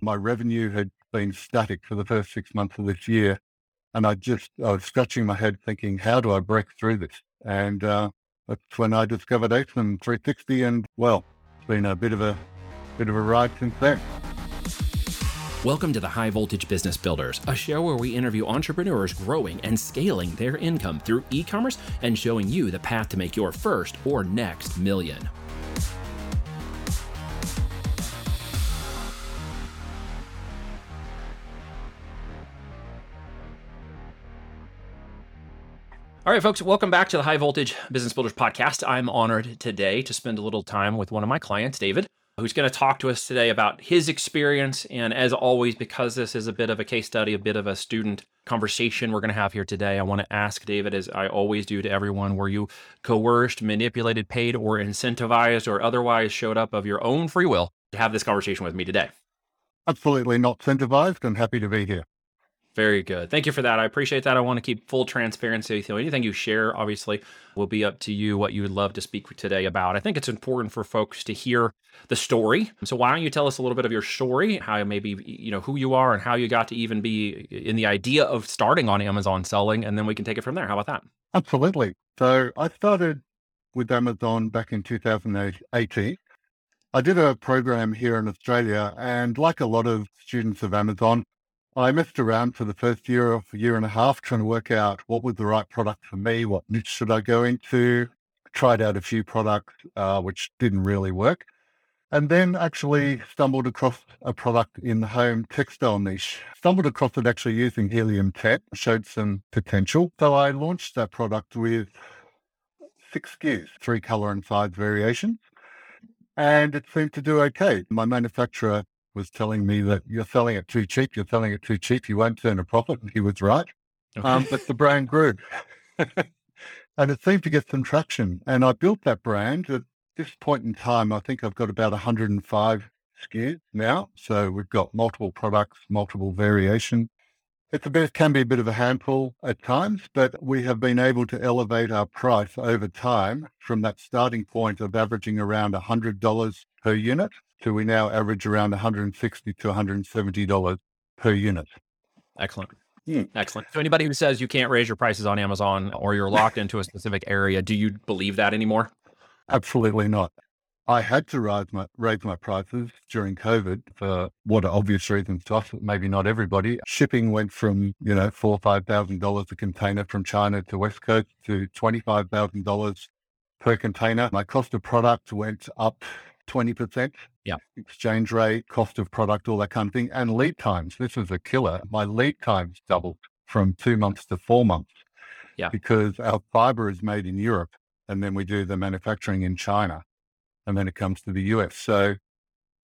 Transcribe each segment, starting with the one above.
My revenue had been static for the first six months of this year. And I just, I was scratching my head thinking, how do I break through this? And uh, that's when I discovered ASIN 360. And well, it's been a bit of a, bit of a ride since then. Welcome to the High Voltage Business Builders, a show where we interview entrepreneurs growing and scaling their income through e commerce and showing you the path to make your first or next million. All right, folks, welcome back to the High Voltage Business Builders podcast. I'm honored today to spend a little time with one of my clients, David, who's going to talk to us today about his experience. And as always, because this is a bit of a case study, a bit of a student conversation we're going to have here today, I want to ask David, as I always do to everyone, were you coerced, manipulated, paid, or incentivized, or otherwise showed up of your own free will to have this conversation with me today? Absolutely not incentivized and happy to be here. Very good. Thank you for that. I appreciate that. I want to keep full transparency with you. Anything you share, obviously, will be up to you what you would love to speak today about. I think it's important for folks to hear the story. So why don't you tell us a little bit of your story, how maybe you know who you are and how you got to even be in the idea of starting on Amazon selling, and then we can take it from there. How about that? Absolutely. So I started with Amazon back in 2018. I did a program here in Australia, and like a lot of students of Amazon, I messed around for the first year of a year and a half trying to work out what was the right product for me, what niche should I go into. Tried out a few products uh, which didn't really work, and then actually stumbled across a product in the home textile niche. Stumbled across it actually using helium 10, showed some potential. So I launched that product with six SKUs, three color and size variations, and it seemed to do okay. My manufacturer was telling me that you're selling it too cheap. You're selling it too cheap. You won't turn a profit. And he was right. Okay. Um, but the brand grew and it seemed to get some traction. And I built that brand at this point in time. I think I've got about 105 SKUs now. So we've got multiple products, multiple variations. It's a bit, can be a bit of a handful at times, but we have been able to elevate our price over time from that starting point of averaging around $100 per unit to we now average around 160 to 170 dollars per unit. Excellent. Hmm. Excellent. So anybody who says you can't raise your prices on Amazon or you're locked into a specific area, do you believe that anymore? Absolutely not. I had to raise my raise my prices during COVID for what are obvious reasons to us, but maybe not everybody. Shipping went from you know four or five thousand dollars a container from China to West Coast to twenty five thousand dollars per container. My cost of product went up 20%. Yeah. Exchange rate, cost of product, all that kind of thing. And lead times. This is a killer. My lead times doubled from two months to four months. Yeah. Because our fiber is made in Europe and then we do the manufacturing in China and then it comes to the US. So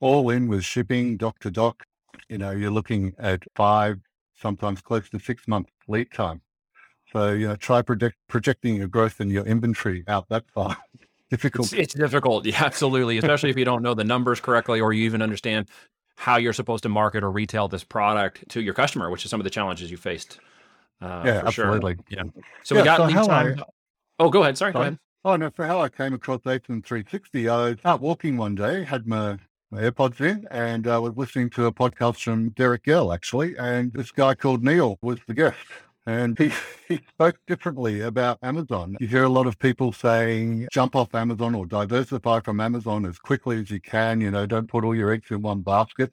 all in with shipping, dock to dock, you know, you're looking at five, sometimes close to six months lead time. So, you know, try project, projecting your growth and your inventory out that far difficult. It's, it's difficult. Yeah, absolutely. Especially if you don't know the numbers correctly or you even understand how you're supposed to market or retail this product to your customer, which is some of the challenges you faced. Uh, yeah, absolutely. Sure. Yeah. So yeah, we got so lead time. I, oh, go ahead. Sorry, sorry, go ahead. Oh no, for how I came across ASIN 360, I was out walking one day, had my, my AirPods in, and I uh, was listening to a podcast from Derek Gehl actually, and this guy called Neil was the guest. And he, he spoke differently about Amazon. You hear a lot of people saying, jump off Amazon or diversify from Amazon as quickly as you can. You know, don't put all your eggs in one basket.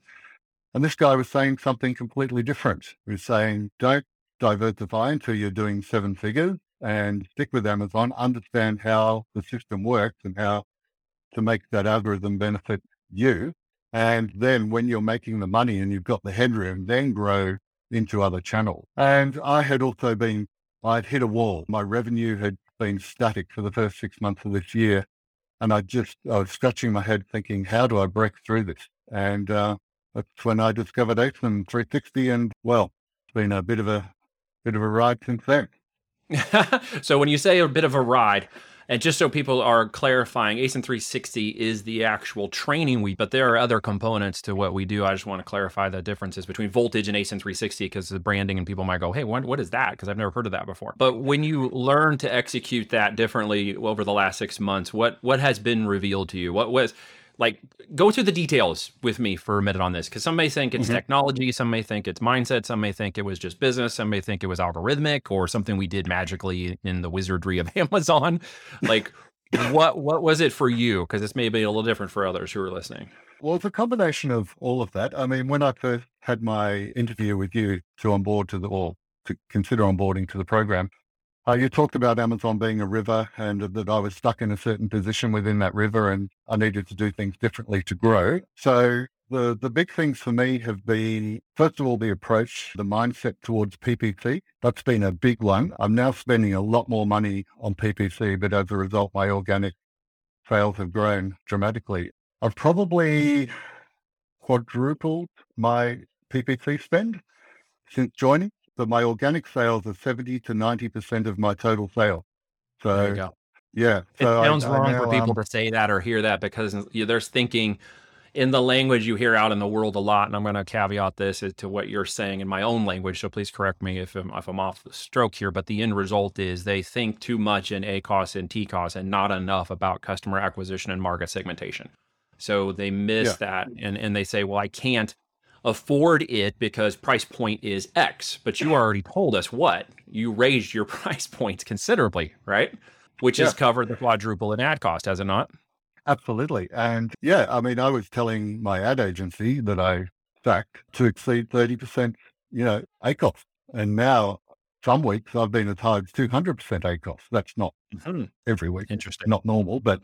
And this guy was saying something completely different. He was saying, don't diversify until you're doing seven figures and stick with Amazon, understand how the system works and how to make that algorithm benefit you. And then when you're making the money and you've got the headroom, then grow into other channels. And I had also been, I'd hit a wall. My revenue had been static for the first six months of this year. And I just, I was scratching my head thinking, how do I break through this? And uh, that's when I discovered ASIN 360. And well, it's been a bit of a, bit of a ride since then. so when you say a bit of a ride, and just so people are clarifying, ASIN 360 is the actual training week, but there are other components to what we do. I just want to clarify the differences between Voltage and ASIN 360 because the branding and people might go, hey, what, what is that? Because I've never heard of that before. But when you learn to execute that differently over the last six months, what what has been revealed to you? What was like go through the details with me for a minute on this because some may think it's Mhm. technology some may think it's mindset some may think it was just business some may think it was algorithmic or something we did magically in the wizardry of amazon like what what was it for you because this may be a little different for others who are listening Well, it's a combination of all of that. I mean, when I first had my interview with you to onboard to the, or to consider onboarding to the program, uh, you talked about Amazon being a river and that I was stuck in a certain position within that river and I needed to do things differently to grow. So the, the big things for me have been, first of all, the approach, the mindset towards PPC. That's been a big one. I'm now spending a lot more money on PPC, but as a result, my organic sales have grown dramatically. I've probably quadrupled my PPC spend since joining, but my organic sales are 70 to 90% of my total sales. So, yeah. it So I- sounds I wrong now, for people um, to say that or hear that because there's thinking in the language you hear out in the world a lot, and I'm going to caveat this as to what you're saying in my own language. So please correct me if I'm, if I'm off the stroke here. But the end result is they think too much in A costs and T costs and not enough about customer acquisition and market segmentation. So they miss that, and and they say, well, I can't afford it because price point is X. But you already told us what you raised your price points considerably, right? Which has covered the quadruple in ad cost, has it not? Absolutely. And yeah, I mean, I was telling my ad agency that I stacked to exceed 30%, you know, ACOS. And now some weeks I've been as high as 200% ACOS. That's not hmm. every week, Interesting. not normal, but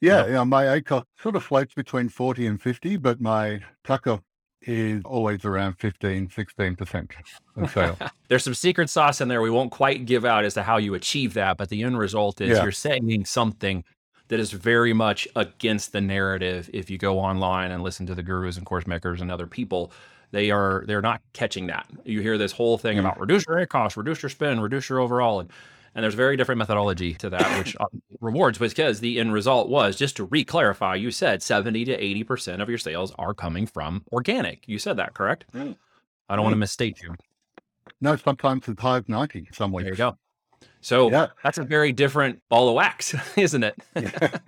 yeah, Yep. you know, my ACOS sort of floats between 40 and 50, but my TACOS is always around 15, 16% of sales. There's some secret sauce in there we won't quite give out as to how you achieve that, but the end result is Yeah. you're saying something that is very much against the narrative. If you go online and listen to the gurus and course makers and other people, they are they're not catching that. You hear this whole thing Mm. about reduce your cost, reduce your spend, reduce your overall, and and there's very different methodology to that, which uh, rewards because the end result was just to re-clarify. You said 70 to 80 percent of your sales are coming from organic. You said that correct? Mm. I don't want to misstate you. No, sometimes as high as 90 some weeks. There you go. So Yeah. that's a very different ball of wax, isn't it? yeah.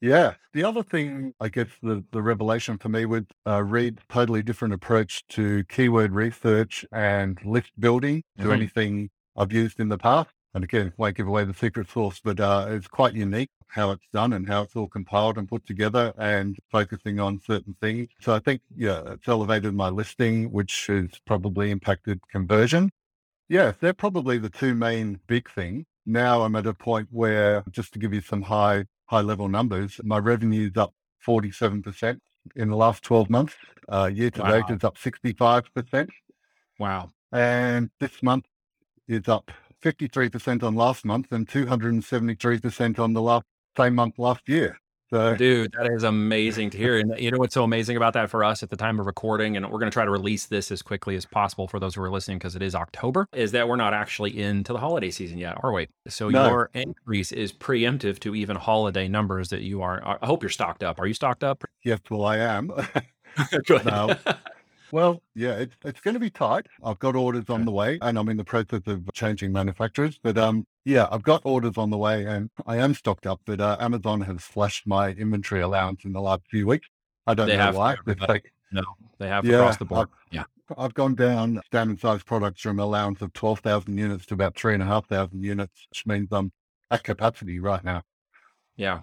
yeah. The other thing, I guess, the, the revelation for me was uh, read totally different approach to keyword research and list building to Mhm. anything I've used in the past. And again, won't give away the secret sauce, but uh, it's quite unique how it's done and how it's all compiled and put together and focusing on certain things. So I think, yeah, it's elevated my listing, which has probably impacted conversion. Yeah, they're probably the two main big things. Now I'm at a point where, just to give you some high high level numbers, my revenue's up 47% in the last 12 months. Uh, year to date Wow. is up 65%. Wow. And this month is up 53% on last month and 273% on the last same month last year. So Dude, that is amazing to hear. And you know what's so amazing about that for us at the time of recording, and we're going to try to release this as quickly as possible for those who are listening because it is October, is that we're not actually into the holiday season yet, are we? So No. your increase is preemptive to even holiday numbers that you are. I hope you're stocked up. Are you stocked up? yes, well, I am. Good. No. Well, yeah, it's it's going to be tight. I've got orders on the way, and I'm in the process of changing manufacturers. But um, yeah, I've got orders on the way, and I am stocked up. But uh, Amazon has slashed my inventory allowance in the last few weeks. I don't They know why. for They've No, they have Yeah, across the board. I've- yeah. I've gone down standard size products from allowance of twelve thousand units to about three and a half thousand units, which means I'm at capacity right now. Yeah.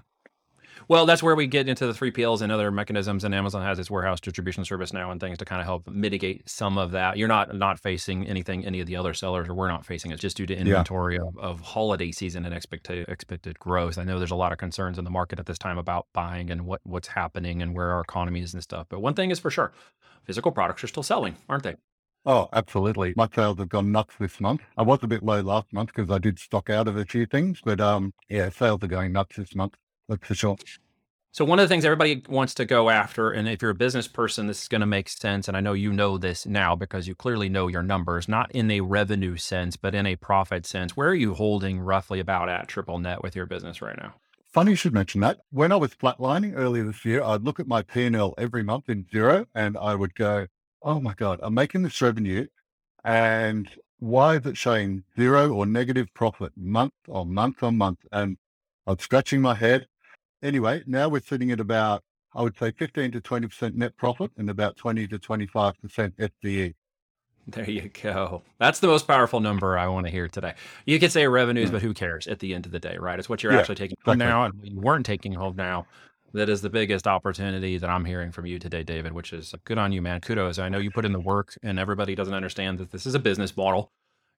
Well, that's where we get into the 3PLs and other mechanisms, and Amazon has its warehouse distribution service now and things to kind of help mitigate some of that. You're not not facing anything any of the other sellers, or we're not facing it just due to inventory of, of holiday season and expected expected growth. I know there's a lot of concerns in the market at this time about buying and what what's happening and where our economy is and stuff. But one thing is for sure, physical products are still selling, aren't they? Oh, absolutely. My sales have gone nuts this month. I was a bit low last month because I did stock out of a few things, but um, yeah, sales are going nuts this month. That's for sure. So one of the things everybody wants to go after, and if you're a business person, this is going to make sense. And I know you know this now because you clearly know your numbers, not in a revenue sense, but in a profit sense. Where are you holding roughly about at triple net with your business right now? Funny you should mention that. When I was flatlining earlier this year, I'd look at my P&L every month in zero and I would go, oh my God, I'm making this revenue and why is it showing zero or negative profit month on month on month? And I'm scratching my head. Anyway, now we're sitting at about I would say 15 to 20% net profit and about 20 to 25% FDE. There you go. That's the most powerful number I want to hear today. You could say revenues, Mm. but who cares at the end of the day, right? It's what you're Yeah, actually taking home exactly. now and you weren't taking home now. That is the biggest opportunity that I'm hearing from you today, David, which is good on you, man. Kudos. I know you put in the work and everybody doesn't understand that this is a business model.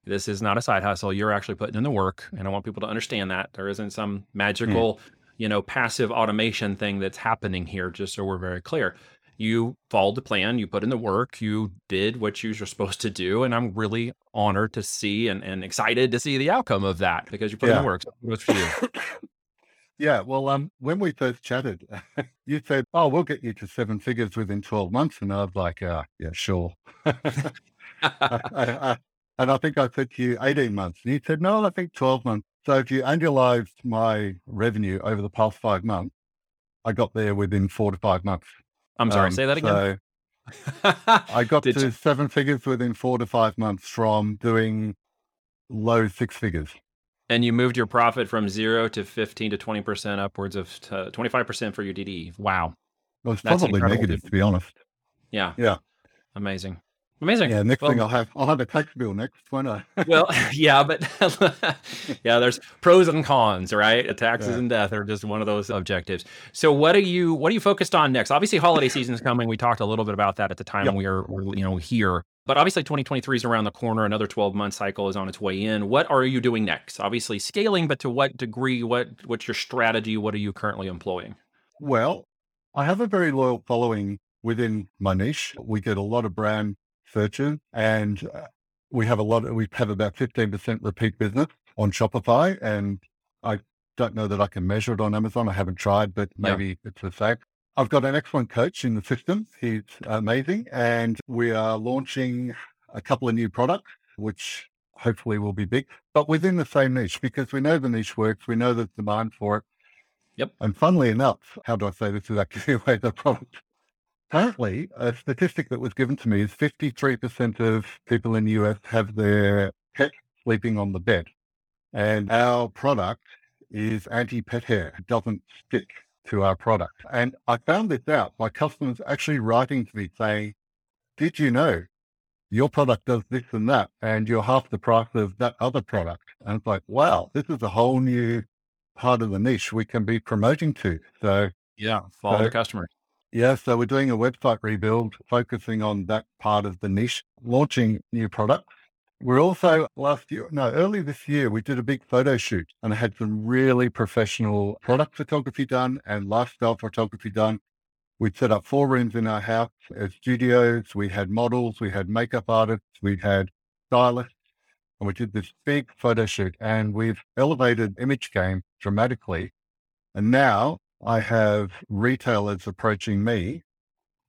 This is not a side hustle. You're actually putting in the work. And I want people to understand that there isn't some magical, you know, passive automation thing that's happening here, just so we're very clear you followed the plan, you put in the work, you did what you were supposed to do. And I'm really honored to see and, and excited to see the outcome of that because you put in the work. So for you. Yeah, well, um, when we first chatted, you said, "Oh, we'll get you to seven figures within twelve months," and I was like, uh, "Yeah, sure." I, I, and I think I said to you eighteen months, and you said, "No, I think twelve months." So if you annualized my revenue over the past five months, I got there within four to five months. I'm sorry, Um, say that again. So I got Did to you- seven figures within four to five months from doing low six figures. and you moved your profit from zero to 15 to 20%, upwards of uh, 25% for your DD. Wow. It was That's probably incredible. negative, to be honest. Yeah. Yeah. Amazing. Amazing. Yeah, next Well- thing I'll have, I'll have a tax bill next, won't I? well, yeah, but yeah, there's pros and cons, right? Uh, taxes Yeah. and death are just one of those objectives. So, what are you what are you focused on next? Obviously, holiday season is coming. We talked a little bit about that at the time Yep. we were, were you know here. But obviously, 2023 is around the corner. Another 12 month cycle is on its way in. What are you doing next? Obviously, scaling, but to what degree? What what's your strategy? What are you currently employing? Well, I have a very loyal following within my niche. We get a lot of brand searches and uh, we have a lot of, we have about 15% repeat business on Shopify. And I don't know that I can measure it on Amazon. I haven't tried, but Yeah. maybe it's the same. I've got an excellent coach in the system. He's amazing. And we are launching a couple of new products, which hopefully will be big, but within the same niche because we know the niche works. We know there's demand for it. Yep. And funnily enough, how do I say this without giving away the product? Currently, a statistic that was given to me is 53% of people in the US have their pet sleeping on the bed. And our product is anti-pet hair. It doesn't stick to our product. And I found this out by customers actually writing to me saying, did you know your product does this and that, and you're half the price of that other product? And it's like, wow, this is a whole new part of the niche we can be promoting to. So Yeah, follow the So- customers. Yeah, so we're doing a website rebuild, focusing on that part of the niche, launching new products. We're also last year, no, early this year, we did a big photo shoot and had some really professional product photography done and lifestyle photography done. We'd set up four rooms in our house as studios. We had models, we had makeup artists, we had stylists, and we did this big photo shoot and we've elevated image game dramatically. And now I have retailers approaching me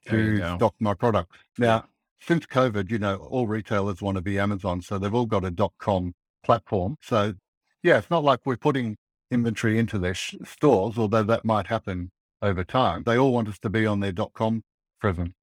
to stock my products. Now, since COVID, you know, all retailers want to be Amazon, so they've all got a dot com platform. So, yeah, it's not like we're putting inventory into their sh- stores, although that might happen over time. They all want us to be on their dot com presence.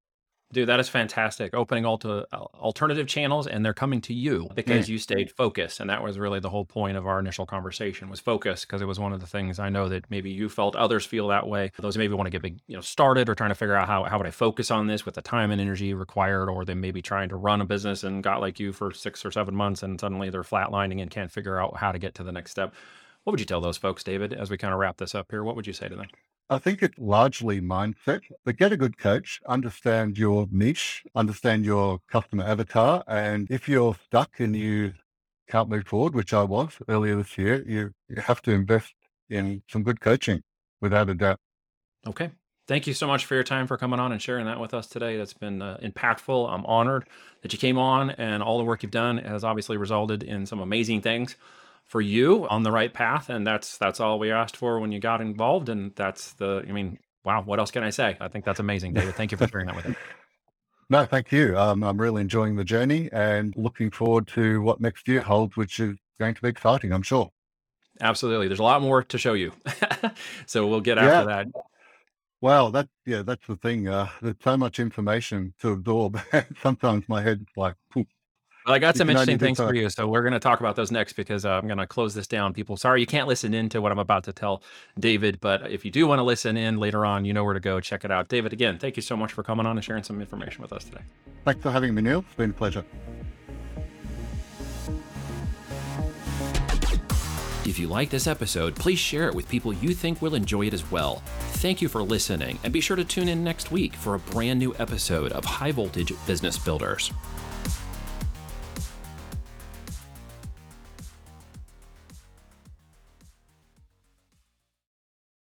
Dude, that is fantastic. Opening all to alternative channels, and they're coming to you because mm. you stayed focused, and that was really the whole point of our initial conversation was focus. Because it was one of the things I know that maybe you felt others feel that way. Those who maybe want to get big, you know, started or trying to figure out how how would I focus on this with the time and energy required, or they may be trying to run a business and got like you for six or seven months, and suddenly they're flatlining and can't figure out how to get to the next step. What would you tell those folks, David, as we kind of wrap this up here? What would you say to them? I think it's largely mindset, but get a good coach, understand your niche, understand your customer avatar. And if you're stuck and you can't move forward, which I was earlier this year, you, you have to invest in some good coaching without a doubt. Okay. Thank you so much for your time for coming on and sharing that with us today. That's been uh, impactful. I'm honored that you came on, and all the work you've done has obviously resulted in some amazing things for you on the right path. And that's that's all we asked for when you got involved. And that's the, I mean, wow, what else can I say? I think that's amazing, David. Thank you for sharing that with us. No, thank you. Um, I'm really enjoying the journey and looking forward to what next year holds, which is going to be exciting, I'm sure. Absolutely. There's a lot more to show you. so we'll get Yeah. after that. Well, that yeah, that's the thing. Uh, there's so much information to absorb. Sometimes my head's like, poof. Well, I got some interesting things for you. So we're going to talk about those next because uh, I'm going to close this down. People, sorry, you can't listen in to what I'm about to tell David. But if you do want to listen in later on, you know where to go. Check it out. David, again, thank you so much for coming on and sharing some information with us today. Thanks for having me, Neil. It's been a pleasure. If you like this episode, please share it with people you think will enjoy it as well. Thank you for listening, and be sure to tune in next week for a brand new episode of High Voltage Business Builders.